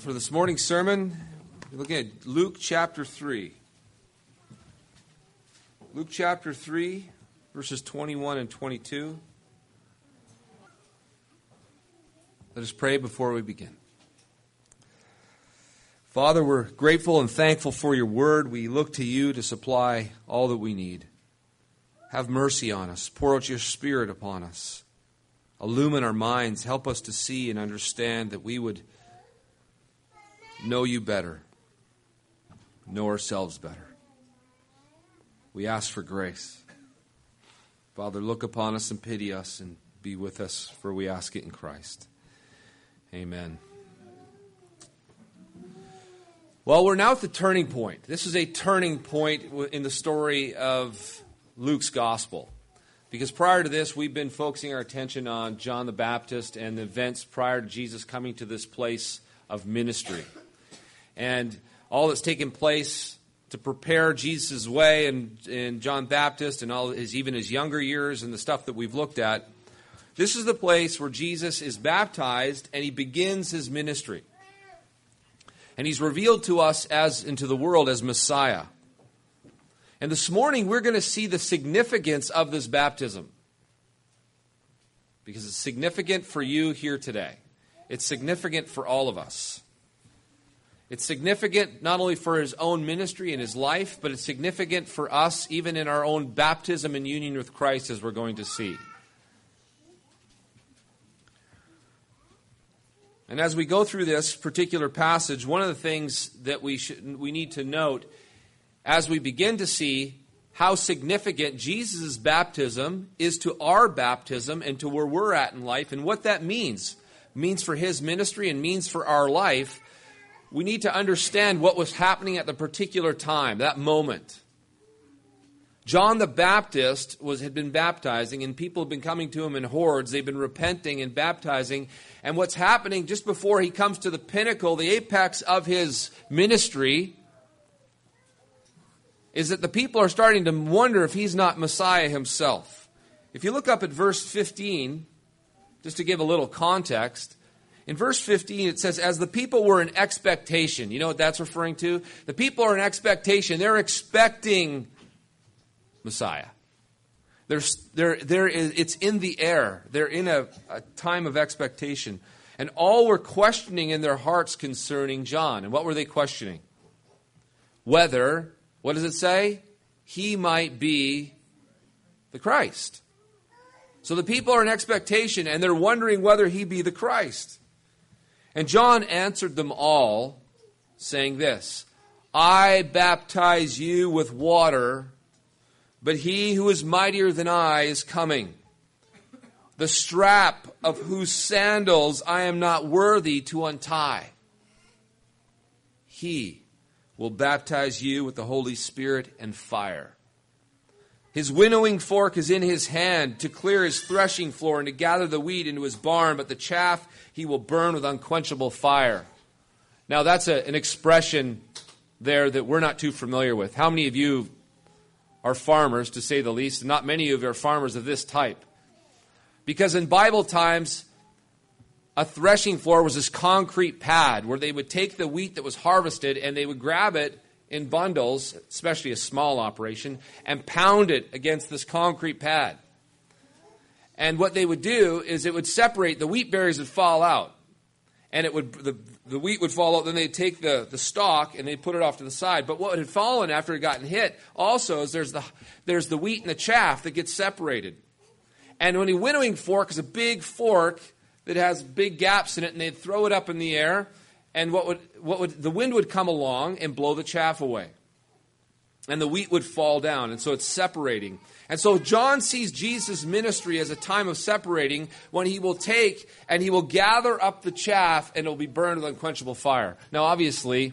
for this morning's sermon, we're looking at Luke chapter 3. Luke chapter 3, verses 21 and 22. Let us pray before we begin. Father, we're grateful and thankful for your word. We look to you to supply all that we need. Have mercy on us. Pour out your spirit upon us. Illumine our minds. Help us to see and understand that we would know you better, know ourselves better. We ask for grace. Father, look upon us and pity us and be with us, for we ask it in Christ. Amen. Well, we're now at the turning point. This is a turning point in the story of Luke's gospel. Because prior to this, we've been focusing our attention on John the Baptist and the events prior to Jesus coming to this place of ministry and all that's taken place to prepare Jesus' way and, and John Baptist and all his even his younger years and the stuff that we've looked at. This is the place where Jesus is baptized and he begins his ministry. And he's revealed to us as into the world as Messiah. And this morning we're going to see the significance of this baptism. Because it's significant for you here today. It's significant for all of us. It's significant not only for his own ministry and his life, but it's significant for us even in our own baptism and union with Christ, as we're going to see. And as we go through this particular passage, one of the things that we, should, we need to note as we begin to see how significant Jesus' baptism is to our baptism and to where we're at in life and what that means. means for his ministry and means for our life we need to understand what was happening at the particular time, that moment. John the Baptist was, had been baptizing, and people had been coming to him in hordes. They've been repenting and baptizing. And what's happening just before he comes to the pinnacle, the apex of his ministry, is that the people are starting to wonder if he's not Messiah himself. If you look up at verse 15, just to give a little context, in verse 15, it says, As the people were in expectation. You know what that's referring to? The people are in expectation. They're expecting Messiah. There's, there, there is, it's in the air. They're in a, a time of expectation. And all were questioning in their hearts concerning John. And what were they questioning? Whether, what does it say? He might be the Christ. So the people are in expectation and they're wondering whether he be the Christ. And John answered them all, saying this I baptize you with water, but he who is mightier than I is coming, the strap of whose sandals I am not worthy to untie. He will baptize you with the Holy Spirit and fire. His winnowing fork is in his hand to clear his threshing floor and to gather the wheat into his barn, but the chaff he will burn with unquenchable fire. Now, that's a, an expression there that we're not too familiar with. How many of you are farmers, to say the least? Not many of you are farmers of this type. Because in Bible times, a threshing floor was this concrete pad where they would take the wheat that was harvested and they would grab it in bundles, especially a small operation, and pound it against this concrete pad. And what they would do is it would separate, the wheat berries would fall out. And it would the, the wheat would fall out, then they'd take the, the stalk and they'd put it off to the side. But what had fallen after it gotten hit also is there's the there's the wheat and the chaff that gets separated. And when a winnowing fork is a big fork that has big gaps in it, and they'd throw it up in the air, and what would what would the wind would come along and blow the chaff away. And the wheat would fall down, and so it's separating. And so John sees Jesus' ministry as a time of separating when he will take and he will gather up the chaff and it will be burned with unquenchable fire. Now, obviously,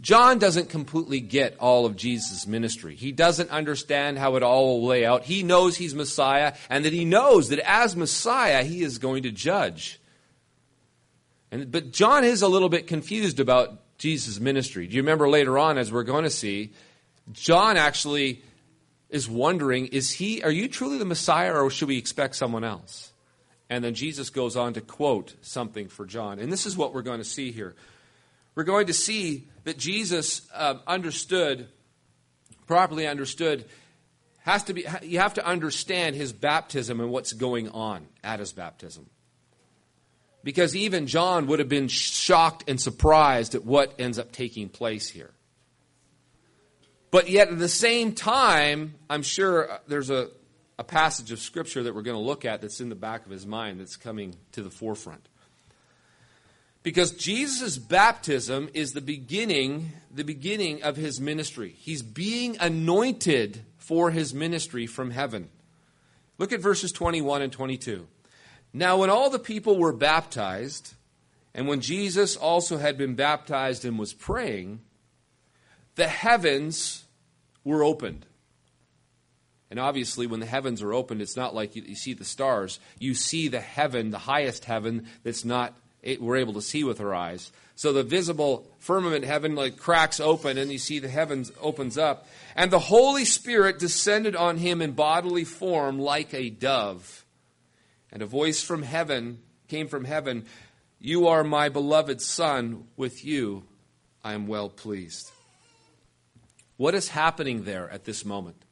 John doesn't completely get all of Jesus' ministry. He doesn't understand how it all will lay out. He knows he's Messiah and that he knows that as Messiah, he is going to judge. And, but John is a little bit confused about Jesus' ministry. Do you remember later on, as we're going to see, John actually is wondering, is he, are you truly the Messiah or should we expect someone else? And then Jesus goes on to quote something for John. And this is what we're going to see here. we're going to see that Jesus uh, understood, properly understood, has to be, you have to understand his baptism and what's going on at his baptism. Because even John would have been shocked and surprised at what ends up taking place here. But yet, at the same time, I'm sure uh, there's a, a passage of Scripture that we're going to look at that's in the back of his mind that's coming to the forefront. Because Jesus' baptism is the beginning, the beginning of his ministry. He's being anointed for his ministry from heaven. Look at verses 21 and 22. Now, when all the people were baptized, and when Jesus also had been baptized and was praying, the heavens were opened. And obviously, when the heavens are opened, it's not like you, you, see the stars. You see the heaven, the highest heaven, that's not it, we're able to see with our eyes. So the visible firmament heaven like cracks open, and you see the heavens opens up, and the Holy Spirit descended on him in bodily form like a dove. And a voice from heaven came from heaven You are my beloved Son, with you I am well pleased. What is happening there at this moment?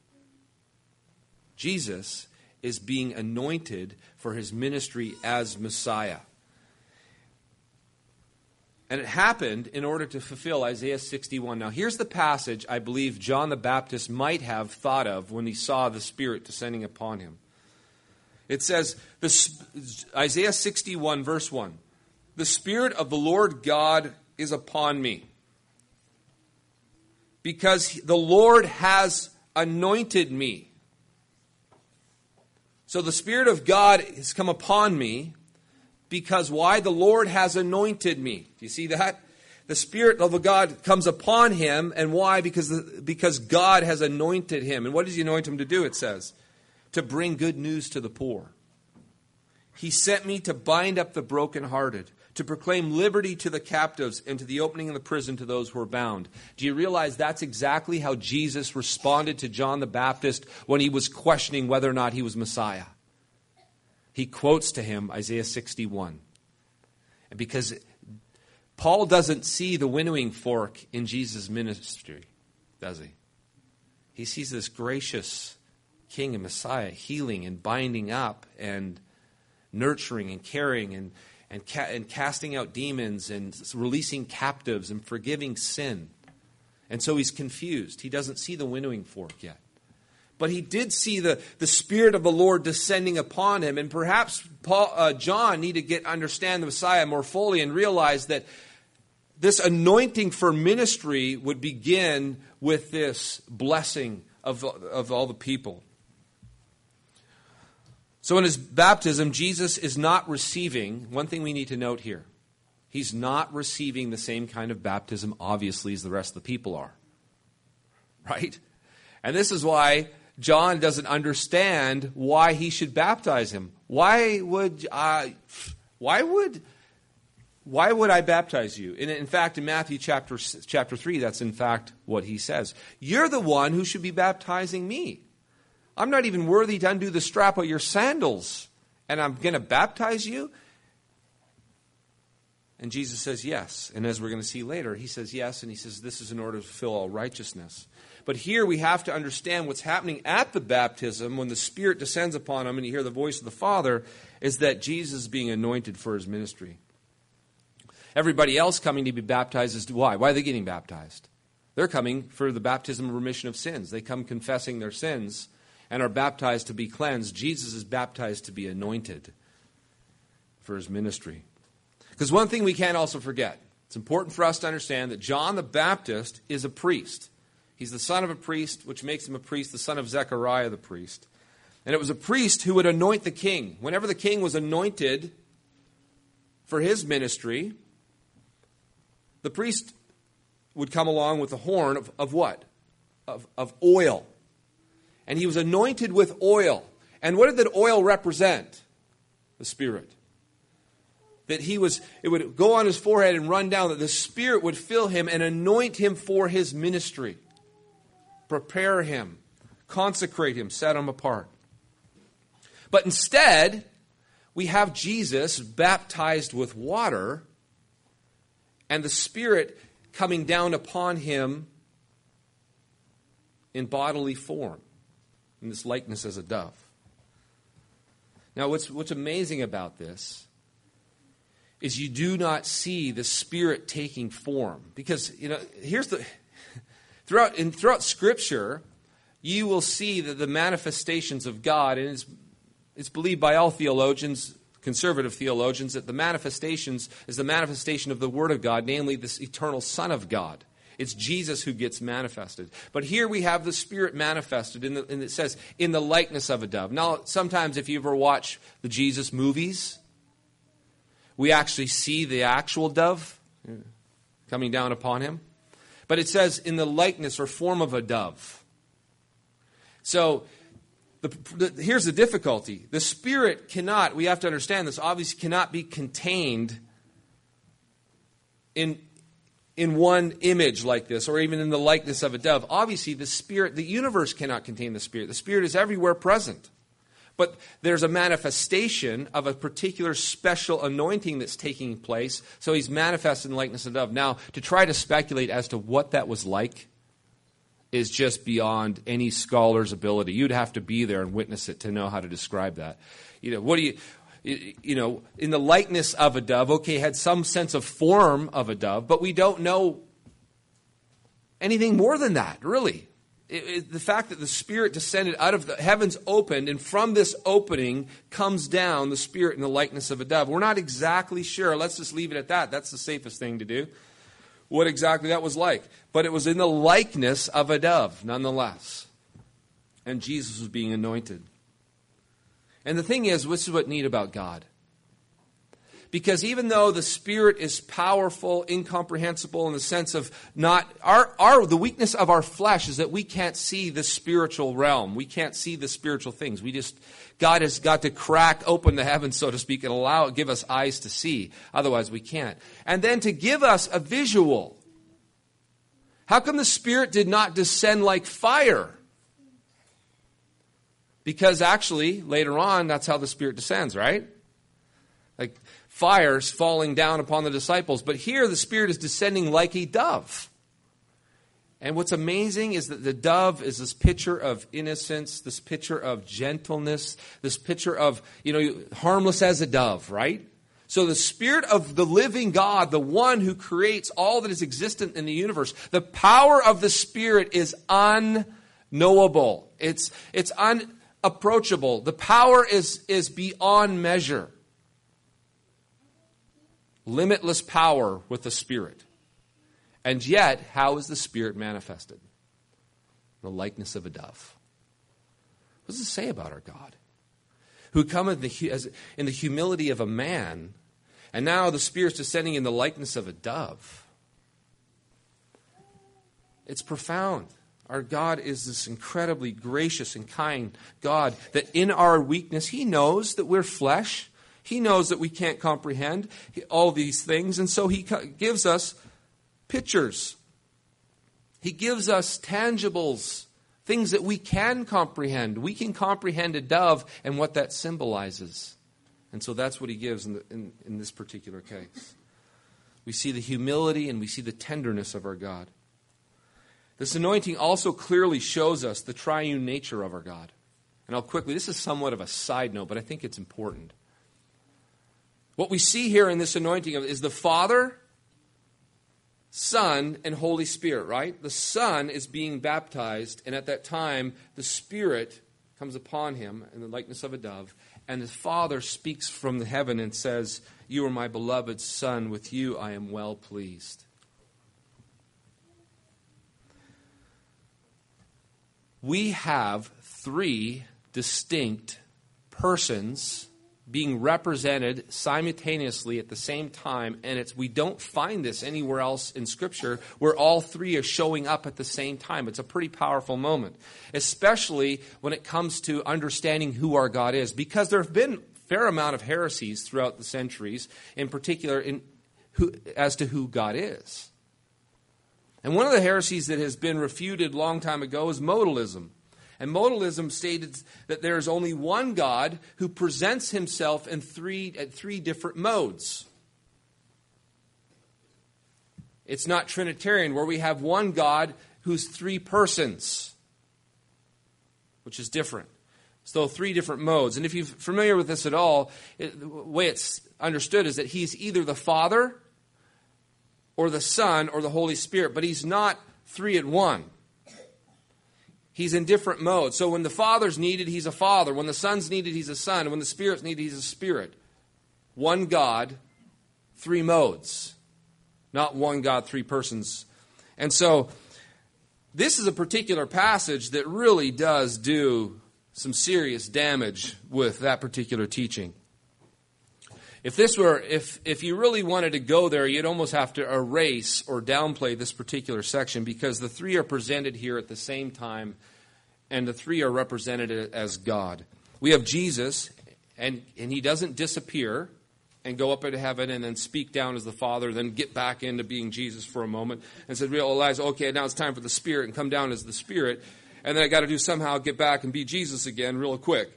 Jesus is being anointed for his ministry as Messiah. And it happened in order to fulfill Isaiah 61. Now, here's the passage I believe John the Baptist might have thought of when he saw the Spirit descending upon him. It says, Isaiah 61, verse 1 The Spirit of the Lord God is upon me, because the Lord has anointed me. So the Spirit of God has come upon me because why? The Lord has anointed me. Do you see that? The Spirit of God comes upon him, and why? Because, because God has anointed him. And what does he anoint him to do? It says, to bring good news to the poor. He sent me to bind up the brokenhearted, to proclaim liberty to the captives, and to the opening of the prison to those who are bound. Do you realize that's exactly how Jesus responded to John the Baptist when he was questioning whether or not he was Messiah? He quotes to him Isaiah 61. And because Paul doesn't see the winnowing fork in Jesus' ministry, does he? He sees this gracious King and Messiah healing and binding up and nurturing and caring and, and, ca- and casting out demons and releasing captives and forgiving sin. And so he's confused. He doesn't see the winnowing fork yet. But he did see the, the Spirit of the Lord descending upon him. And perhaps Paul, uh, John needed to get understand the Messiah more fully and realize that this anointing for ministry would begin with this blessing of, of all the people. So in his baptism, Jesus is not receiving, one thing we need to note here, he's not receiving the same kind of baptism, obviously, as the rest of the people are. Right? And this is why John doesn't understand why he should baptize him. Why would I, why would why would I baptize you? In, in fact, in Matthew chapter, chapter 3, that's in fact what he says. You're the one who should be baptizing me. I'm not even worthy to undo the strap of your sandals, and I'm going to baptize you? And Jesus says, Yes. And as we're going to see later, he says, Yes. And he says, This is in order to fulfill all righteousness. But here we have to understand what's happening at the baptism when the Spirit descends upon him and you hear the voice of the Father is that Jesus is being anointed for his ministry. Everybody else coming to be baptized is why? Why are they getting baptized? They're coming for the baptism of remission of sins. They come confessing their sins and are baptized to be cleansed. Jesus is baptized to be anointed for his ministry. Because one thing we can't also forget it's important for us to understand that John the Baptist is a priest. He's the son of a priest, which makes him a priest, the son of Zechariah the priest. And it was a priest who would anoint the king. Whenever the king was anointed for his ministry, the priest would come along with a horn of, of what? Of, of oil. And he was anointed with oil. And what did that oil represent? The Spirit. That he was, it would go on his forehead and run down, that the Spirit would fill him and anoint him for his ministry prepare him, consecrate him, set him apart. But instead, we have Jesus baptized with water, and the Spirit coming down upon him in bodily form, in this likeness as a dove. Now, what's, what's amazing about this is you do not see the Spirit taking form. Because, you know, here's the. Throughout, in, throughout Scripture, you will see that the manifestations of God, and it's, it's believed by all theologians, conservative theologians, that the manifestations is the manifestation of the Word of God, namely this eternal Son of God. It's Jesus who gets manifested. But here we have the Spirit manifested, the, and it says, in the likeness of a dove. Now, sometimes if you ever watch the Jesus movies, we actually see the actual dove coming down upon him. But it says, in the likeness or form of a dove. So, the, the, here's the difficulty. The Spirit cannot, we have to understand this, obviously cannot be contained in, in one image like this, or even in the likeness of a dove. Obviously, the Spirit, the universe cannot contain the Spirit. The Spirit is everywhere present. But there's a manifestation of a particular special anointing that's taking place. So he's manifested in likeness of dove. Now, to try to speculate as to what that was like is just beyond any scholar's ability. You'd have to be there and witness it to know how to describe that. You know, what do you you know, in the likeness of a dove, okay, had some sense of form of a dove, but we don't know anything more than that, really. It, it, the fact that the Spirit descended out of the heavens opened, and from this opening comes down the Spirit in the likeness of a dove. We're not exactly sure. Let's just leave it at that. That's the safest thing to do. What exactly that was like. But it was in the likeness of a dove, nonetheless. And Jesus was being anointed. And the thing is, this is what neat about God. Because even though the Spirit is powerful, incomprehensible in the sense of not our, our the weakness of our flesh is that we can't see the spiritual realm. We can't see the spiritual things. We just God has got to crack open the heavens, so to speak, and allow give us eyes to see. Otherwise we can't. And then to give us a visual. How come the Spirit did not descend like fire? Because actually, later on, that's how the Spirit descends, right? Like fires falling down upon the disciples. But here, the Spirit is descending like a dove. And what's amazing is that the dove is this picture of innocence, this picture of gentleness, this picture of, you know, harmless as a dove, right? So the Spirit of the living God, the one who creates all that is existent in the universe, the power of the Spirit is unknowable. It's, it's un, approachable. The power is, is beyond measure. Limitless power with the Spirit. And yet, how is the Spirit manifested? The likeness of a dove. What does it say about our God? Who come in the, as, in the humility of a man, and now the Spirit's descending in the likeness of a dove. It's profound. Our God is this incredibly gracious and kind God that in our weakness, He knows that we're flesh. He knows that we can't comprehend all these things. And so He gives us pictures. He gives us tangibles, things that we can comprehend. We can comprehend a dove and what that symbolizes. And so that's what He gives in, the, in, in this particular case. We see the humility and we see the tenderness of our God. This anointing also clearly shows us the triune nature of our God. And I'll quickly, this is somewhat of a side note, but I think it's important. What we see here in this anointing is the Father, Son, and Holy Spirit, right? The Son is being baptized, and at that time, the Spirit comes upon him in the likeness of a dove, and the Father speaks from the heaven and says, You are my beloved Son, with you I am well pleased. We have three distinct persons being represented simultaneously at the same time and it's we don't find this anywhere else in scripture where all three are showing up at the same time. It's a pretty powerful moment especially when it comes to understanding who our god is because there have been fair amount of heresies throughout the centuries in particular in who, as to who god is and one of the heresies that has been refuted long time ago is modalism. And modalism stated that there is only one God who presents himself in three, at three different modes. It's not Trinitarian, where we have one God who's three persons, which is different. So, three different modes. And if you're familiar with this at all, it, the way it's understood is that he's either the Father or the Son or the Holy Spirit, but he's not three at one. He's in different modes. So when the Father's needed, he's a Father. When the Son's needed, he's a Son. When the Spirit's needed, he's a Spirit. One God, three modes. Not one God, three persons. And so this is a particular passage that really does do some serious damage with that particular teaching. If this were, if, if you really wanted to go there, you'd almost have to erase or downplay this particular section because the three are presented here at the same time and the three are represented as God. We have Jesus, and, and he doesn't disappear and go up into heaven and then speak down as the Father, then get back into being Jesus for a moment and said, realize, okay, now it's time for the Spirit and come down as the Spirit. And then I got to do somehow get back and be Jesus again real quick.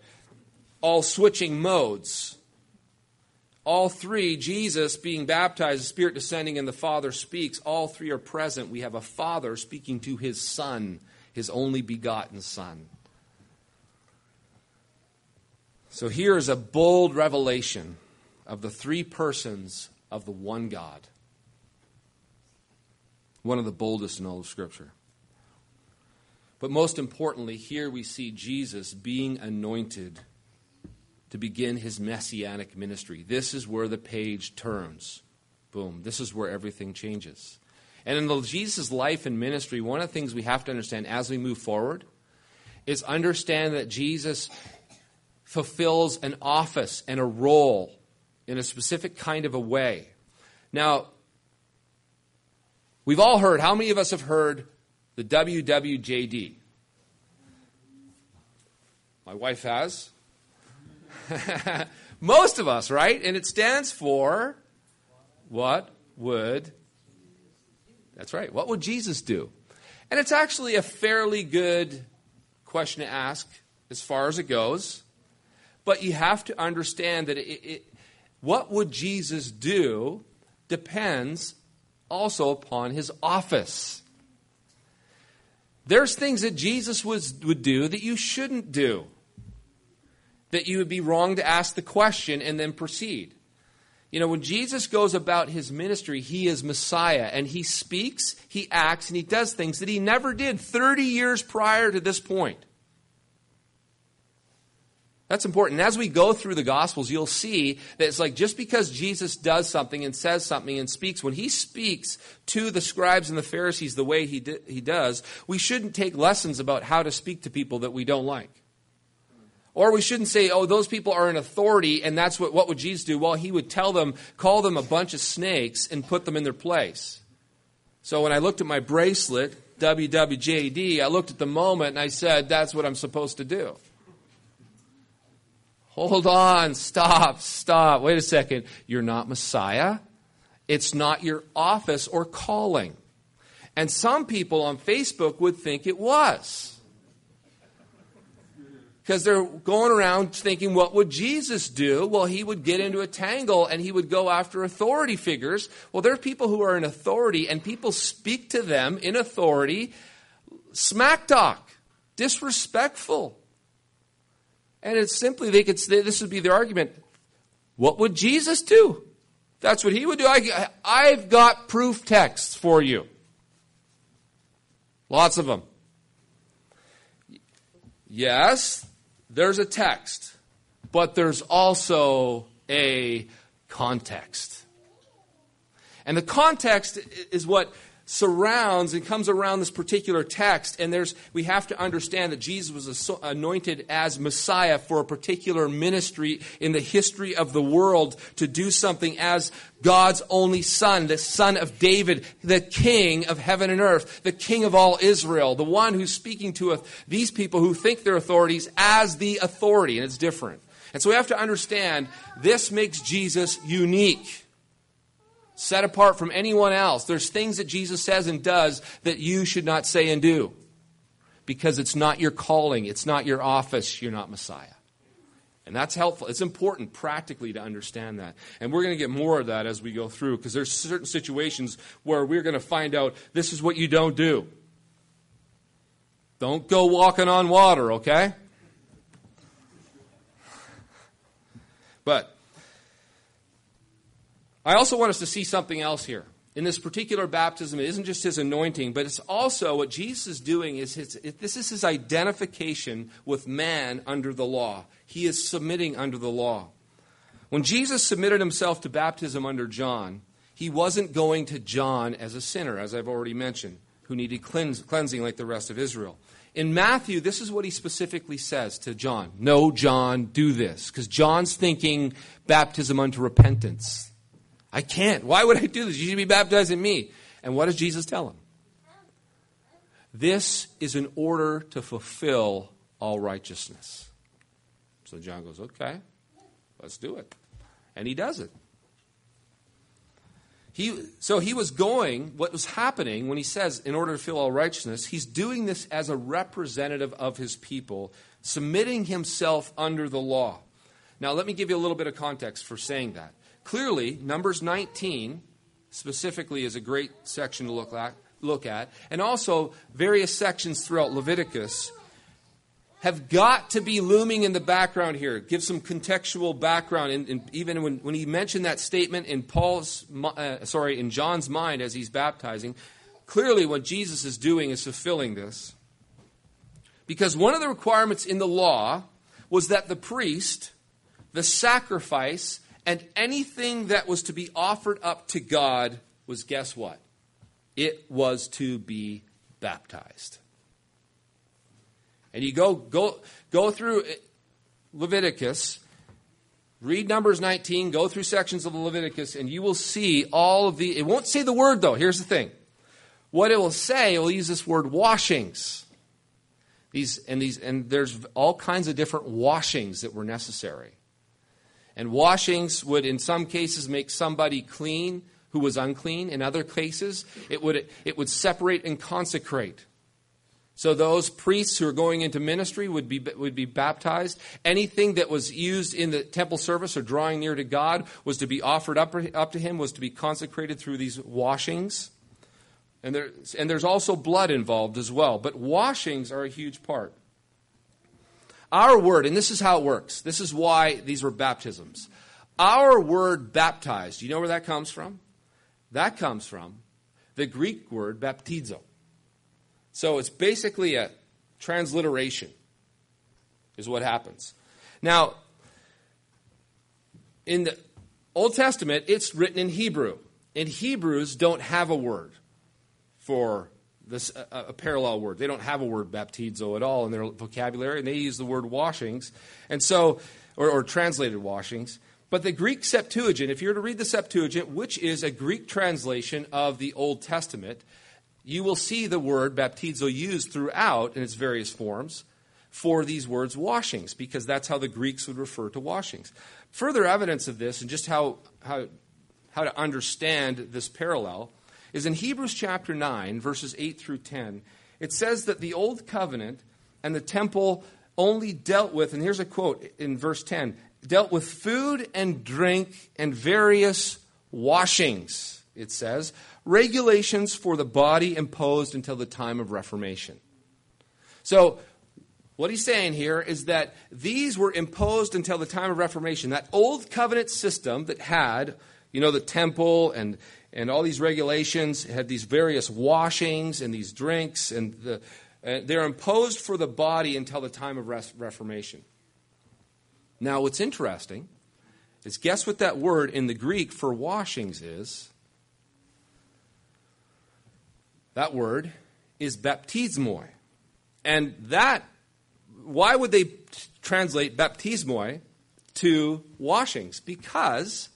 All switching modes. All three, Jesus being baptized, the Spirit descending, and the Father speaks, all three are present. We have a Father speaking to his Son his only begotten Son. So here is a bold revelation of the three persons of the one God. One of the boldest in all of Scripture. But most importantly, here we see Jesus being anointed to begin his messianic ministry. This is where the page turns. Boom. This is where everything changes. And in Jesus' life and ministry, one of the things we have to understand as we move forward is understand that Jesus fulfills an office and a role in a specific kind of a way. Now, we've all heard, how many of us have heard the WWJD? My wife has. Most of us, right? And it stands for what would that's right. What would Jesus do? And it's actually a fairly good question to ask as far as it goes. But you have to understand that it, it, what would Jesus do depends also upon his office. There's things that Jesus was, would do that you shouldn't do. That you would be wrong to ask the question and then proceed. You know, when Jesus goes about his ministry, he is Messiah, and he speaks, he acts, and he does things that he never did 30 years prior to this point. That's important. As we go through the Gospels, you'll see that it's like just because Jesus does something and says something and speaks, when he speaks to the scribes and the Pharisees the way he, he does, we shouldn't take lessons about how to speak to people that we don't like. Or we shouldn't say, oh, those people are in authority, and that's what, what would Jesus do? Well, he would tell them, call them a bunch of snakes and put them in their place. So when I looked at my bracelet, WWJD, I looked at the moment and I said, that's what I'm supposed to do. Hold on, stop, stop. Wait a second. You're not Messiah. It's not your office or calling. And some people on Facebook would think it was because they're going around thinking, what would Jesus do? Well, he would get into a tangle and he would go after authority figures. Well, there are people who are in authority and people speak to them in authority, smack talk, disrespectful. And it's simply, they could say, this would be their argument. What would Jesus do? That's what he would do. I, I've got proof texts for you. Lots of them. Yes, there's a text, but there's also a context. And the context is what surrounds and comes around this particular text and there's we have to understand that Jesus was anointed as Messiah for a particular ministry in the history of the world to do something as God's only son the son of David the king of heaven and earth the king of all Israel the one who's speaking to these people who think they're authorities as the authority and it's different. And so we have to understand this makes Jesus unique set apart from anyone else. There's things that Jesus says and does that you should not say and do because it's not your calling, it's not your office, you're not Messiah. And that's helpful. It's important practically to understand that. And we're going to get more of that as we go through because there's certain situations where we're going to find out this is what you don't do. Don't go walking on water, okay? But I also want us to see something else here. In this particular baptism, it isn't just his anointing, but it's also what Jesus is doing is his, this is his identification with man under the law. He is submitting under the law. When Jesus submitted himself to baptism under John, he wasn't going to John as a sinner, as I've already mentioned, who needed cleanse, cleansing like the rest of Israel. In Matthew, this is what he specifically says to John No, John, do this. Because John's thinking baptism unto repentance. I can't. Why would I do this? You should be baptizing me. And what does Jesus tell him? This is in order to fulfill all righteousness. So John goes, okay, let's do it. And he does it. He, so he was going, what was happening when he says, in order to fulfill all righteousness, he's doing this as a representative of his people, submitting himself under the law. Now, let me give you a little bit of context for saying that. Clearly, Numbers 19 specifically is a great section to look at, look at. And also, various sections throughout Leviticus have got to be looming in the background here. Give some contextual background. And, and even when, when he mentioned that statement in Paul's, uh, sorry, in John's mind as he's baptizing, clearly what Jesus is doing is fulfilling this. Because one of the requirements in the law was that the priest, the sacrifice, and anything that was to be offered up to God was guess what? It was to be baptized. And you go go go through eh, Leviticus, read Numbers 19, go through sections of Leviticus, and you will see all of the. It won't say the word though. Here's the thing. What it will say, it will use this word washings. These and these and there's all kinds of different washings that were necessary. And washings would, in some cases, make somebody clean who was unclean. In other cases, it would, it would separate and consecrate. So those priests who are going into ministry would be, would be baptized. Anything that was used in the temple service or drawing near to God was to be offered up, up to him, was to be consecrated through these washings. And, there, and there's also blood involved as well. But washings are a huge part. Our word, and this is how it works, this is why these were baptisms. Our word baptized, do you know where that comes from? That comes from the Greek word baptizo. So it's basically a transliteration, is what happens. Now, in the Old Testament, it's written in Hebrew. And Hebrews don't have a word for this a, a, parallel word. They don't have a word baptizo at all in their vocabulary, and they use the word washings, and so or, or translated washings. But the Greek Septuagint, if you were to read the Septuagint, which is a Greek translation of the Old Testament, you will see the word baptizo used throughout in its various forms for these words washings, because that's how the Greeks would refer to washings. Further evidence of this and just how, how, how to understand this parallel is in Hebrews chapter 9, verses 8 through 10. It says that the old covenant and the temple only dealt with, and here's a quote in verse 10 dealt with food and drink and various washings, it says, regulations for the body imposed until the time of Reformation. So, what he's saying here is that these were imposed until the time of Reformation. That old covenant system that had, you know, the temple and, and all these regulations had these various washings and these drinks, and the, uh, they're imposed for the body until the time of res- Reformation. Now, what's interesting is guess what that word in the Greek for washings is? That word is baptismoi. And that, why would they translate baptismoi to washings? Because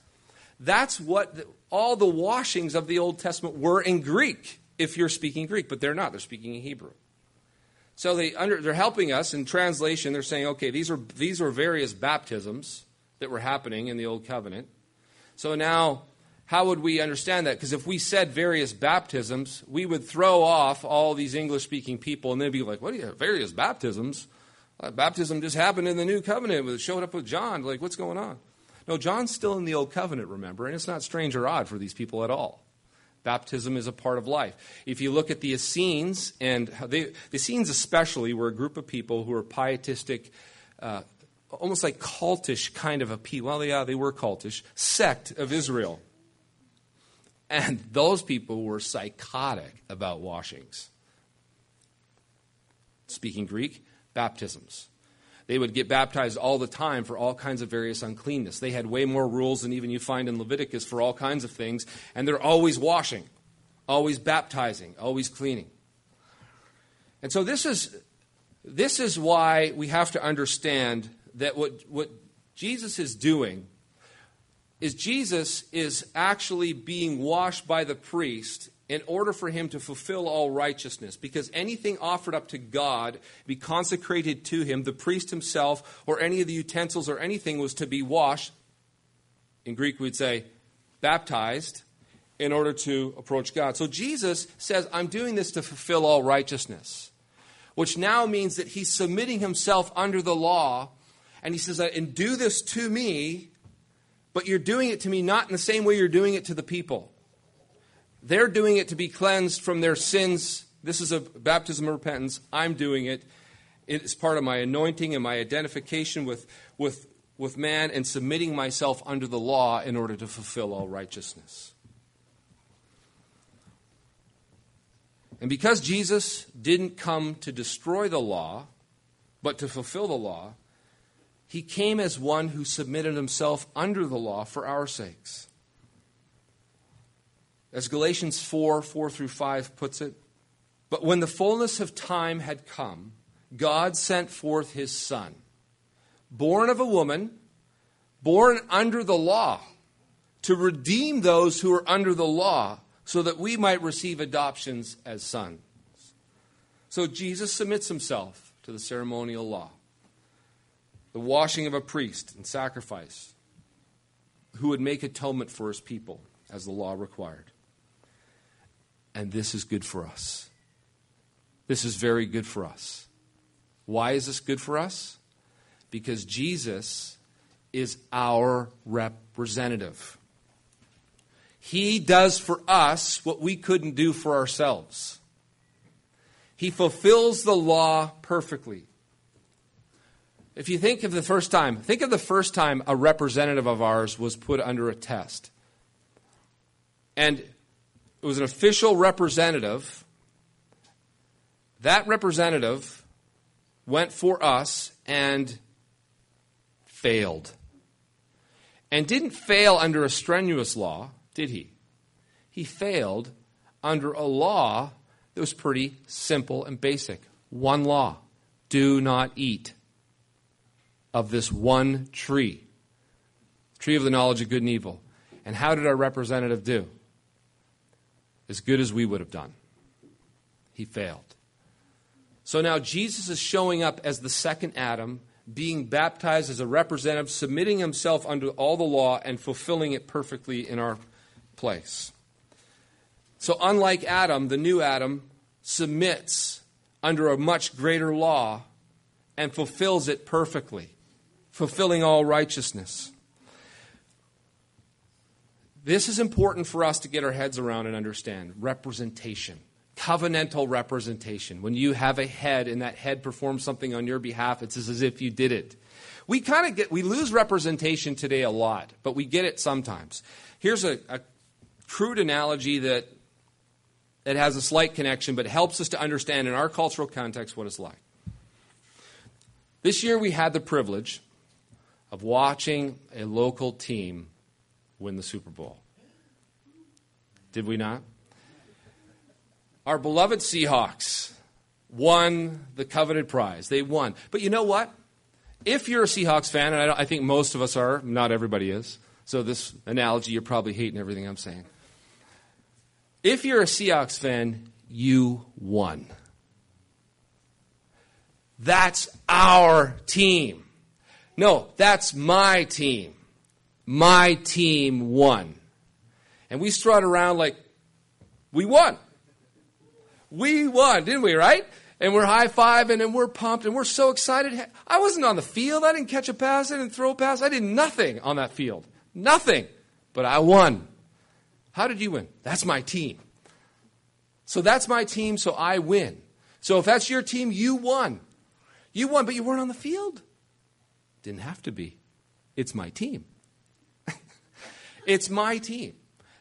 that's what all the washings of the Old Testament were in Greek, if you're speaking Greek, but they're not. They're speaking in Hebrew. So they under, they're helping us in translation. They're saying, okay, these are, these are various baptisms that were happening in the Old Covenant. So now, how would we understand that? Because if we said various baptisms, we would throw off all these English speaking people and they'd be like, what are you, various baptisms? Uh, baptism just happened in the new covenant. It showed up with John. Like, what's going on? No, John's still in the old covenant, remember, and it's not strange or odd for these people at all. Baptism is a part of life. If you look at the Essenes, and they, the Essenes especially were a group of people who were pietistic, uh, almost like cultish kind of a people. Well, yeah, they were cultish, sect of Israel. And those people were psychotic about washings. Speaking Greek, baptisms. They would get baptized all the time for all kinds of various uncleanness. They had way more rules than even you find in Leviticus for all kinds of things, and they're always washing, always baptizing, always cleaning. And so this is this is why we have to understand that what, what Jesus is doing is Jesus is actually being washed by the priest in order for him to fulfill all righteousness. Because anything offered up to God, be consecrated to him, the priest himself, or any of the utensils or anything was to be washed. In Greek, we'd say baptized in order to approach God. So Jesus says, I'm doing this to fulfill all righteousness, which now means that he's submitting himself under the law. And he says, and do this to me, but you're doing it to me not in the same way you're doing it to the people. They're doing it to be cleansed from their sins. This is a baptism of repentance. I'm doing it. It's part of my anointing and my identification with, with, with man and submitting myself under the law in order to fulfill all righteousness. And because Jesus didn't come to destroy the law, but to fulfill the law, he came as one who submitted himself under the law for our sakes. As Galatians 4 4 through 5 puts it, but when the fullness of time had come, God sent forth his Son, born of a woman, born under the law, to redeem those who are under the law, so that we might receive adoptions as sons. So Jesus submits himself to the ceremonial law, the washing of a priest and sacrifice, who would make atonement for his people as the law required and this is good for us. This is very good for us. Why is this good for us? Because Jesus is our representative. He does for us what we couldn't do for ourselves. He fulfills the law perfectly. If you think of the first time, think of the first time a representative of ours was put under a test. And it was an official representative. That representative went for us and failed. And didn't fail under a strenuous law, did he? He failed under a law that was pretty simple and basic. One law do not eat of this one tree, tree of the knowledge of good and evil. And how did our representative do? As good as we would have done. He failed. So now Jesus is showing up as the second Adam, being baptized as a representative, submitting himself under all the law and fulfilling it perfectly in our place. So, unlike Adam, the new Adam submits under a much greater law and fulfills it perfectly, fulfilling all righteousness. This is important for us to get our heads around and understand representation, covenantal representation. When you have a head and that head performs something on your behalf, it's as if you did it. We kind of get, we lose representation today a lot, but we get it sometimes. Here's a, a crude analogy that it has a slight connection, but helps us to understand in our cultural context what it's like. This year we had the privilege of watching a local team win the Super Bowl. Did we not? Our beloved Seahawks won the coveted prize. They won. But you know what? If you're a Seahawks fan, and I, I think most of us are, not everybody is, so this analogy, you're probably hating everything I'm saying. If you're a Seahawks fan, you won. That's our team. No, that's my team my team won. And we strut around like we won. We won, didn't we, right? and we're high fiving and we're pumped and we're so excited. I wasn't on the field. I didn't catch a pass. I didn't throw a pass. I did nothing on that field. Nothing. But I won. How did you win? That's my team. So that's my team, so I win. So if that's your team, you won. You won, but you weren't on the field. Didn't have to be. It's my team. It's my team.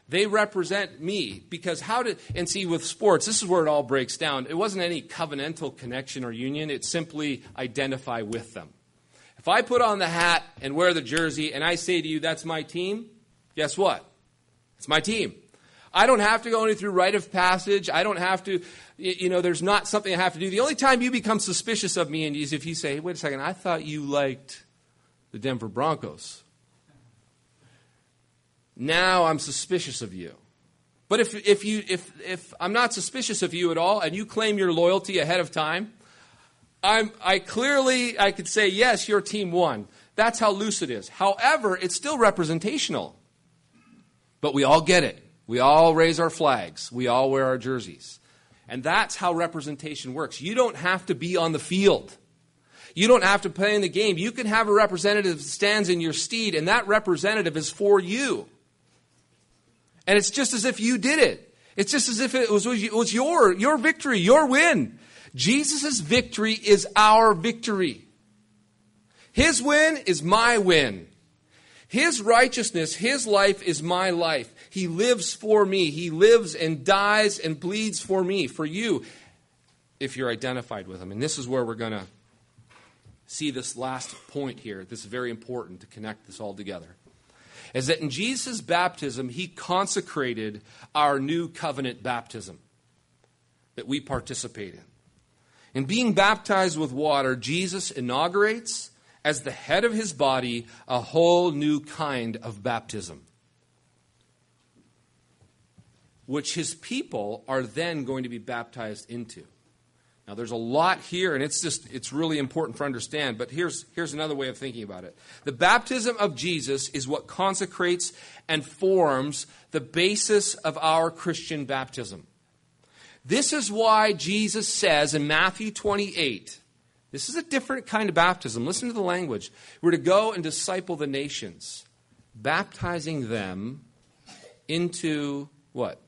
They represent me because how did, and see, with sports, this is where it all breaks down. It wasn't any covenantal connection or union, it's simply identify with them. If I put on the hat and wear the jersey and I say to you, that's my team, guess what? It's my team. I don't have to go any through rite of passage. I don't have to, you know, there's not something I have to do. The only time you become suspicious of me is if you say, hey, wait a second, I thought you liked the Denver Broncos. Now I'm suspicious of you. But if, if, you, if, if I'm not suspicious of you at all and you claim your loyalty ahead of time, I'm, I clearly I could say, yes, your team won. That's how loose it is. However, it's still representational. But we all get it. We all raise our flags. We all wear our jerseys. And that's how representation works. You don't have to be on the field. You don't have to play in the game. You can have a representative that stands in your steed, and that representative is for you. And it's just as if you did it. It's just as if it was, it was your, your victory, your win. Jesus' victory is our victory. His win is my win. His righteousness, His life is my life. He lives for me. He lives and dies and bleeds for me, for you, if you're identified with Him. And this is where we're going to see this last point here. This is very important to connect this all together is that in Jesus' baptism, he consecrated our new covenant baptism that we participate in. In being baptized with water, Jesus inaugurates, as the head of his body, a whole new kind of baptism, which his people are then going to be baptized into. Now, there's a lot here, and it's just, it's really important for understand, but here's, here's another way of thinking about it. The baptism of Jesus is what consecrates and forms the basis of our Christian baptism. This is why Jesus says in Matthew 28, this is a different kind of baptism. Listen to the language. We're to go and disciple the nations, baptizing them into what?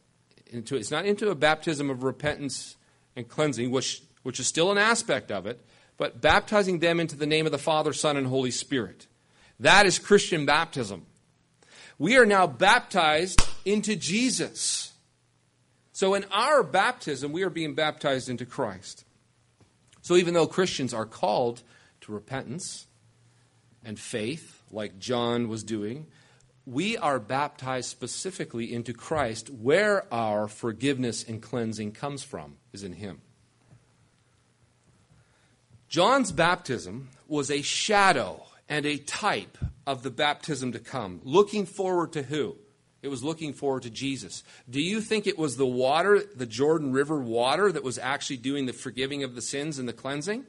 Into, it's not into a baptism of repentance and cleansing, which which is still an aspect of it, but baptizing them into the name of the Father, Son, and Holy Spirit. That is Christian baptism. We are now baptized into Jesus. So in our baptism, we are being baptized into Christ. So even though Christians are called to repentance and faith, like John was doing, we are baptized specifically into Christ, where our forgiveness and cleansing comes from, is in Him. John's baptism was a shadow and a type of the baptism to come, looking forward to who? It was looking forward to Jesus. Do you think it was the water, the Jordan River water, that was actually doing the forgiving of the sins and the cleansing?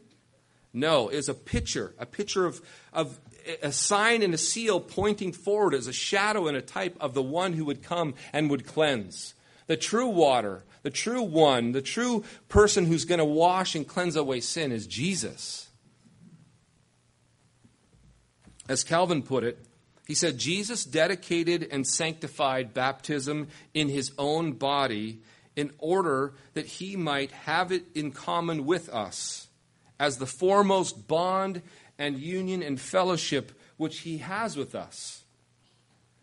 No, it was a picture, a picture of, of a sign and a seal pointing forward as a shadow and a type of the one who would come and would cleanse. The true water, the true one, the true person who's going to wash and cleanse away sin is Jesus. As Calvin put it, he said, Jesus dedicated and sanctified baptism in his own body in order that he might have it in common with us as the foremost bond and union and fellowship which he has with us.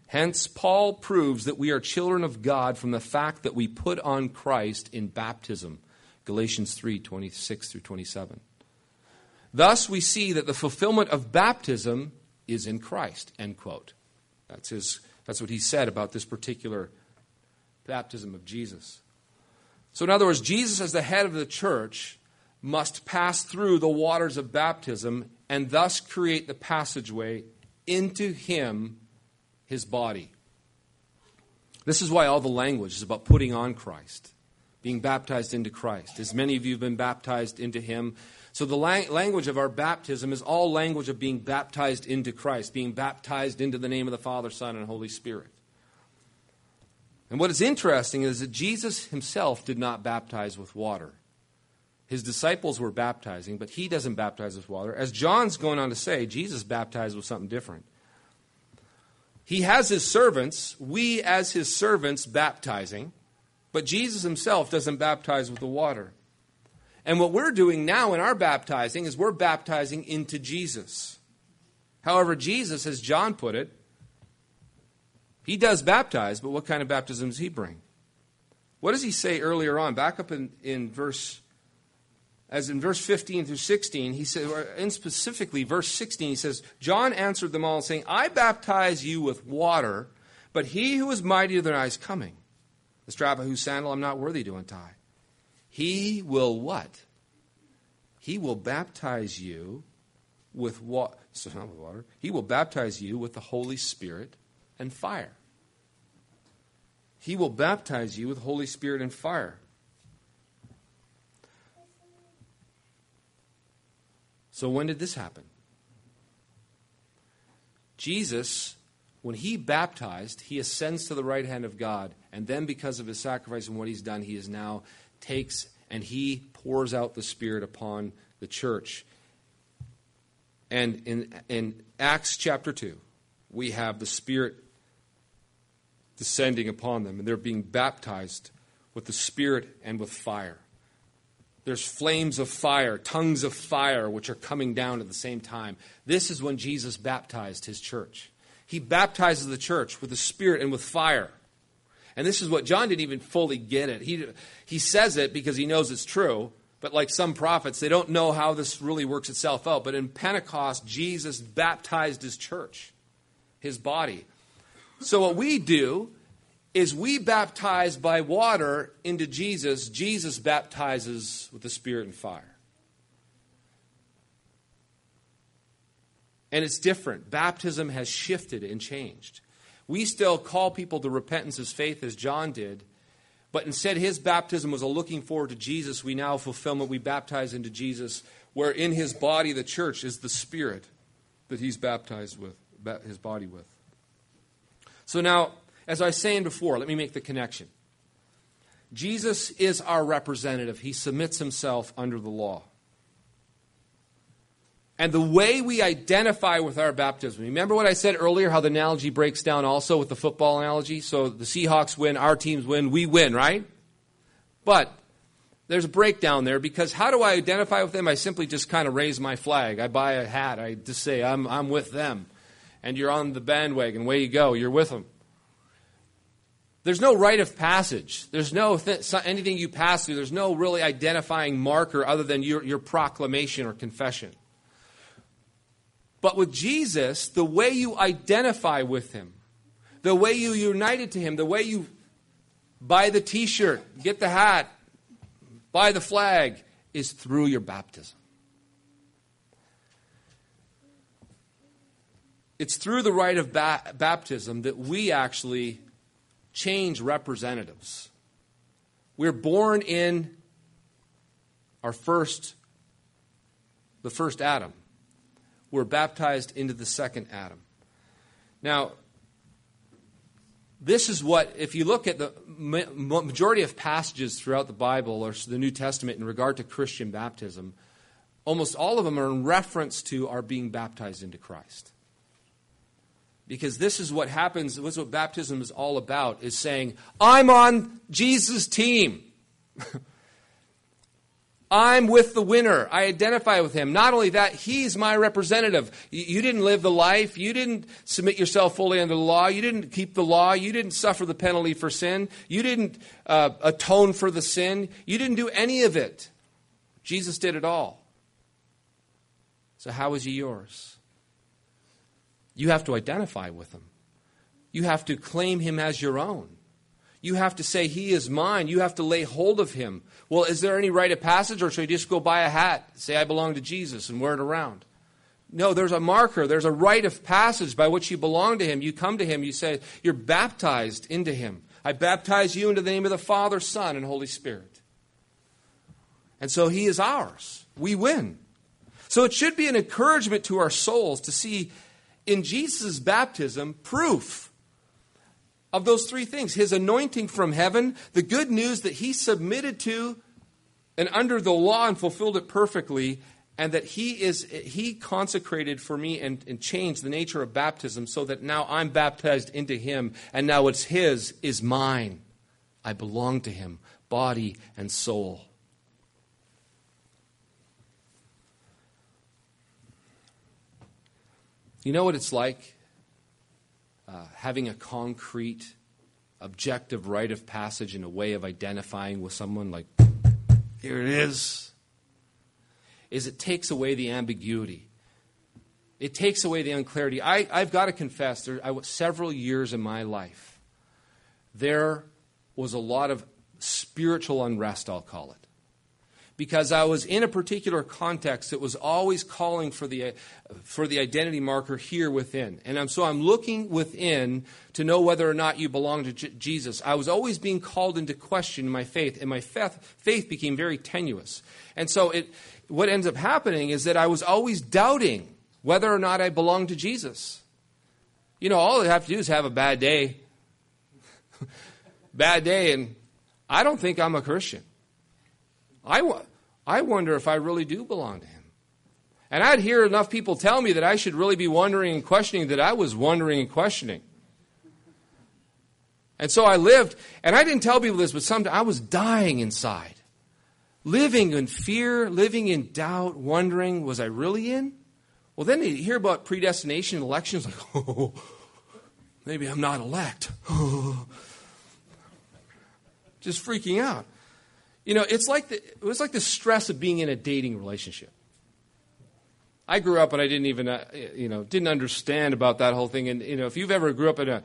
Hence, Paul proves that we are children of God from the fact that we put on Christ in baptism. Galatians 3 26 through 27. Thus, we see that the fulfillment of baptism is in Christ. End quote. That's, his, that's what he said about this particular baptism of Jesus. So, in other words, Jesus, as the head of the church, must pass through the waters of baptism and thus create the passageway into him his body. This is why all the language is about putting on Christ, being baptized into Christ. As many of you have been baptized into him. So the lang- language of our baptism is all language of being baptized into Christ, being baptized into the name of the Father, Son, and Holy Spirit. And what is interesting is that Jesus himself did not baptize with water. His disciples were baptizing, but he doesn't baptize with water. As John's going on to say, Jesus baptized with something different. He has his servants, we as his servants baptizing, but Jesus himself doesn't baptize with the water. And what we're doing now in our baptizing is we're baptizing into Jesus. However, Jesus, as John put it, he does baptize, but what kind of baptism does he bring? What does he say earlier on? Back up in, in verse, as in verse 15 through 16, he says, in specifically verse 16, he says, John answered them all, saying, I baptize you with water, but he who is mightier than I is coming, the strap of whose sandal I'm not worthy to untie. He will what? He will baptize you with water. So not with water. He will baptize you with the Holy Spirit and fire. He will baptize you with Holy Spirit and fire. So when did this happen? Jesus, when he baptized, he ascends to the right hand of God, and then because of his sacrifice and what he's done, he is now takes and he pours out the Spirit upon the church. And in, in Acts chapter 2, we have the Spirit descending upon them, and they're being baptized with the Spirit and with fire. There's flames of fire, tongues of fire, which are coming down at the same time. This is when Jesus baptized his church. He baptizes the church with the Spirit and with fire. And this is what John didn't even fully get it. He, he says it because he knows it's true, but like some prophets, they don't know how this really works itself out. But in Pentecost, Jesus baptized his church, his body. So what we do is we baptize by water into Jesus. Jesus baptizes with the Spirit and fire. And it's different. Baptism has shifted and changed. We still call people to repentance as faith as John did, but instead his baptism was a looking forward to Jesus. We now fulfillment. We baptize into Jesus, where in his body, the church, is the Spirit that he's baptized with, his body with. So now, as I was saying before, let me make the connection. Jesus is our representative. He submits himself under the law. And the way we identify with our baptism. Remember what I said earlier, how the analogy breaks down also with the football analogy? So the Seahawks win, our teams win, we win, right? But there's a breakdown there because how do I identify with them? I simply just kind of raise my flag. I buy a hat. I just say, I'm, I'm with them. And you're on the bandwagon. Way you go. You're with them. There's no rite of passage. There's no th- anything you pass through. There's no really identifying marker other than your, your proclamation or confession. But with Jesus, the way you identify with him, the way you united to him, the way you buy the t shirt, get the hat, buy the flag, is through your baptism. It's through the rite of ba- baptism that we actually change representatives. We're born in our first, the first Adam We're baptized into the second Adam. Now, this is what, if you look at the majority of passages throughout the Bible or the New Testament in regard to Christian baptism, almost all of them are in reference to our being baptized into Christ. Because this is what happens, this is what baptism is all about, is saying, I'm on Jesus' team. I'm with the winner. I identify with him. Not only that, he's my representative. You didn't live the life. You didn't submit yourself fully under the law. You didn't keep the law. You didn't suffer the penalty for sin. You didn't uh, atone for the sin. You didn't do any of it. Jesus did it all. So, how is he yours? You have to identify with him, you have to claim him as your own. You have to say, He is mine. You have to lay hold of Him. Well, is there any rite of passage, or should I just go buy a hat, say I belong to Jesus, and wear it around? No, there's a marker. There's a rite of passage by which you belong to Him. You come to Him. You say, You're baptized into Him. I baptize you into the name of the Father, Son, and Holy Spirit. And so He is ours. We win. So it should be an encouragement to our souls to see in Jesus' baptism proof of those three things his anointing from heaven, the good news that he submitted to and under the law and fulfilled it perfectly, and that he is he consecrated for me and, and changed the nature of baptism so that now I'm baptized into him, and now it's his is mine. I belong to him, body and soul. You know what it's like? Uh, having a concrete, objective rite of passage and a way of identifying with someone like, here it is, is it takes away the ambiguity. It takes away the unclarity. I, I've got to confess, there, I, several years in my life, there was a lot of spiritual unrest, I'll call it because I was in a particular context that was always calling for the, for the identity marker here within. And I'm, so I'm looking within to know whether or not you belong to J- Jesus. I was always being called into question in my faith, and my faith, faith became very tenuous. And so it, what ends up happening is that I was always doubting whether or not I belonged to Jesus. You know, all I have to do is have a bad day. bad day, and I don't think I'm a Christian. I, I wonder if I really do belong to him. And I'd hear enough people tell me that I should really be wondering and questioning that I was wondering and questioning. And so I lived, and I didn't tell people this, but sometimes I was dying inside. Living in fear, living in doubt, wondering, was I really in? Well, then you hear about predestination elections, like, oh, maybe I'm not elect. Just freaking out. You know, it's like the, it was like the stress of being in a dating relationship. I grew up and I didn't even, uh, you know, didn't understand about that whole thing. And, you know, if you've ever grew up in a,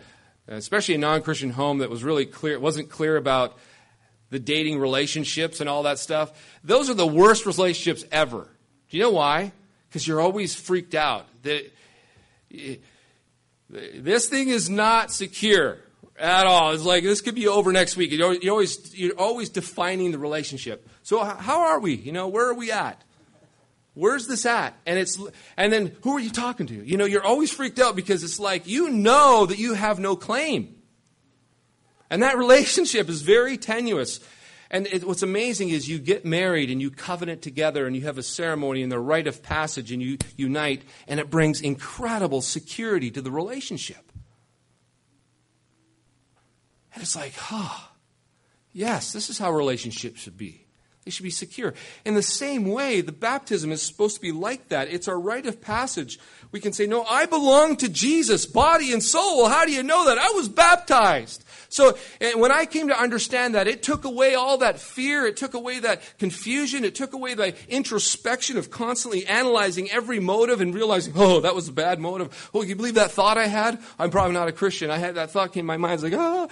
especially a non-Christian home that was really clear, wasn't clear about the dating relationships and all that stuff, those are the worst relationships ever. Do you know why? Because you're always freaked out that this thing is not secure at all. It's like this could be over next week. You're, always you're always defining the relationship. So how are we? You know, where are we at? Where's this at? And it's and then who are you talking to? You know, you're always freaked out because it's like you know that you have no claim. And that relationship is very tenuous. And it, what's amazing is you get married and you covenant together and you have a ceremony and the rite of passage and you unite, and it brings incredible security to the relationship. And it's like, oh, yes, this is how relationships should be. They should be secure. In the same way, the baptism is supposed to be like that. It's our rite of passage. We can say, No, I belong to Jesus, body and soul. Well, how do you know that? I was baptized. So when I came to understand that, it took away all that fear. It took away that confusion. It took away the introspection of constantly analyzing every motive and realizing, oh, that was a bad motive. Oh, you believe that thought I had? I'm probably not a Christian. I had that thought came in my mind. It's like, ah.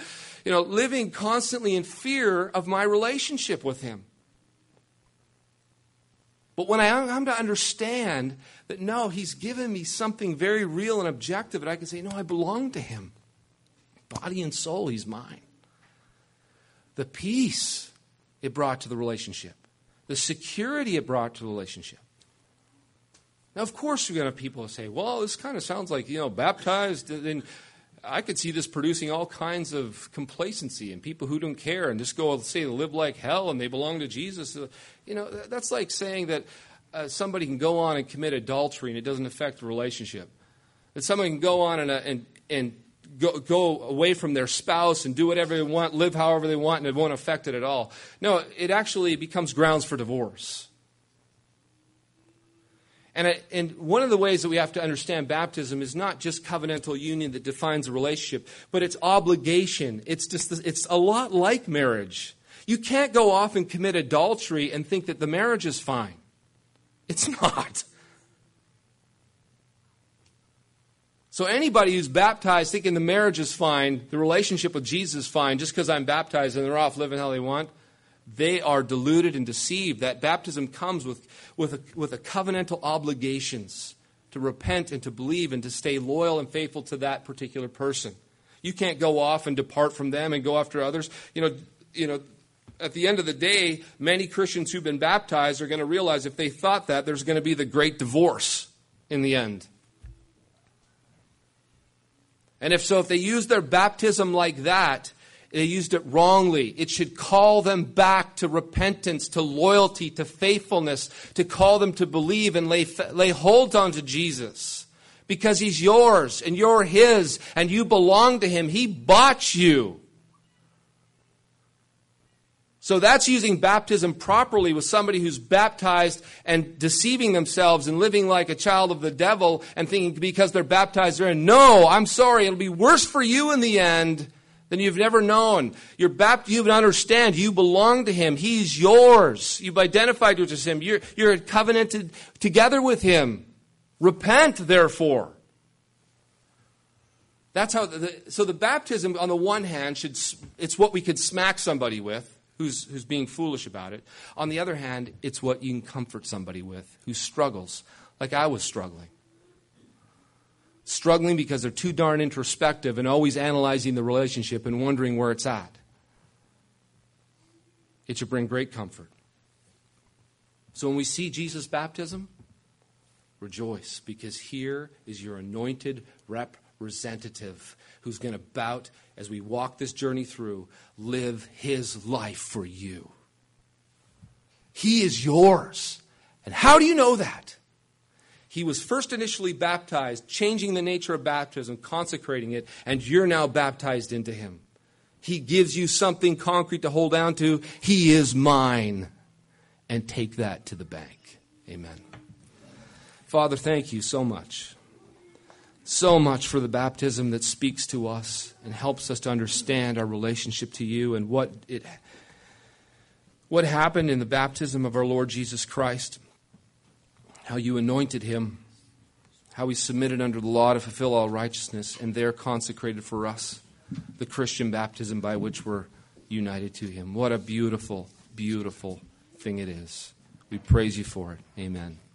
You know, living constantly in fear of my relationship with Him. But when I come to understand that no, He's given me something very real and objective, and I can say, no, I belong to Him. Body and soul, He's mine. The peace it brought to the relationship, the security it brought to the relationship. Now, of course, you're going to have people say, well, this kind of sounds like, you know, baptized, and I could see this producing all kinds of complacency and people who don't care and just go say they live like hell and they belong to Jesus. Uh, you know, that's like saying that uh, somebody can go on and commit adultery and it doesn't affect the relationship. That somebody can go on and, uh, and, and go, go away from their spouse and do whatever they want, live however they want, and it won't affect it at all. No, it actually becomes grounds for divorce. And, and one of the ways that we have to understand baptism is not just covenantal union that defines a relationship, but it's obligation. It's just it's a lot like marriage. You can't go off and commit adultery and think that the marriage is fine. It's not. So anybody who's baptized thinking the marriage is fine, the relationship with Jesus is fine, just because I'm baptized and they're off living how they want, they are deluded and deceived. That baptism comes with, with, a, with a covenantal obligations to repent and to believe and to stay loyal and faithful to that particular person. You can't go off and depart from them and go after others. You know, you know, at the end of the day, many Christians who've been baptized are going to realize if they thought that, there's going to be the great divorce in the end. And if so, if they use their baptism like that, they used it wrongly. It should call them back to repentance, to loyalty, to faithfulness, to call them to believe and lay, lay hold on to Jesus. Because he's yours and you're his and you belong to him. He bought you. So that's using baptism properly with somebody who's baptized and deceiving themselves and living like a child of the devil and thinking because they're baptized they're in. No, I'm sorry. It'll be worse for you in the end than you've never known. You're baptized, you understand you belong to Him. He's yours. You've identified with Him. You're, you're covenanted together with Him. Repent, therefore. That's how, the, so the baptism, on the one hand, should, it's what we could smack somebody with who's, who's being foolish about it. On the other hand, it's what you can comfort somebody with who struggles, like I was struggling. Struggling because they're too darn introspective and always analyzing the relationship and wondering where it's at. It should bring great comfort. So when we see Jesus' baptism, rejoice because here is your anointed representative who's going to bout as we walk this journey through, live his life for you. He is yours. And how do you know that? He was first initially baptized, changing the nature of baptism, consecrating it, and you're now baptized into him. He gives you something concrete to hold on to. He is mine. And take that to the bank. Amen. Father, thank you so much so much for the baptism that speaks to us and helps us to understand our relationship to you and what it what happened in the baptism of our Lord Jesus Christ how you anointed him how he submitted under the law to fulfill all righteousness and there consecrated for us the Christian baptism by which we're united to him. What a beautiful beautiful thing it is. We praise you for it. Amen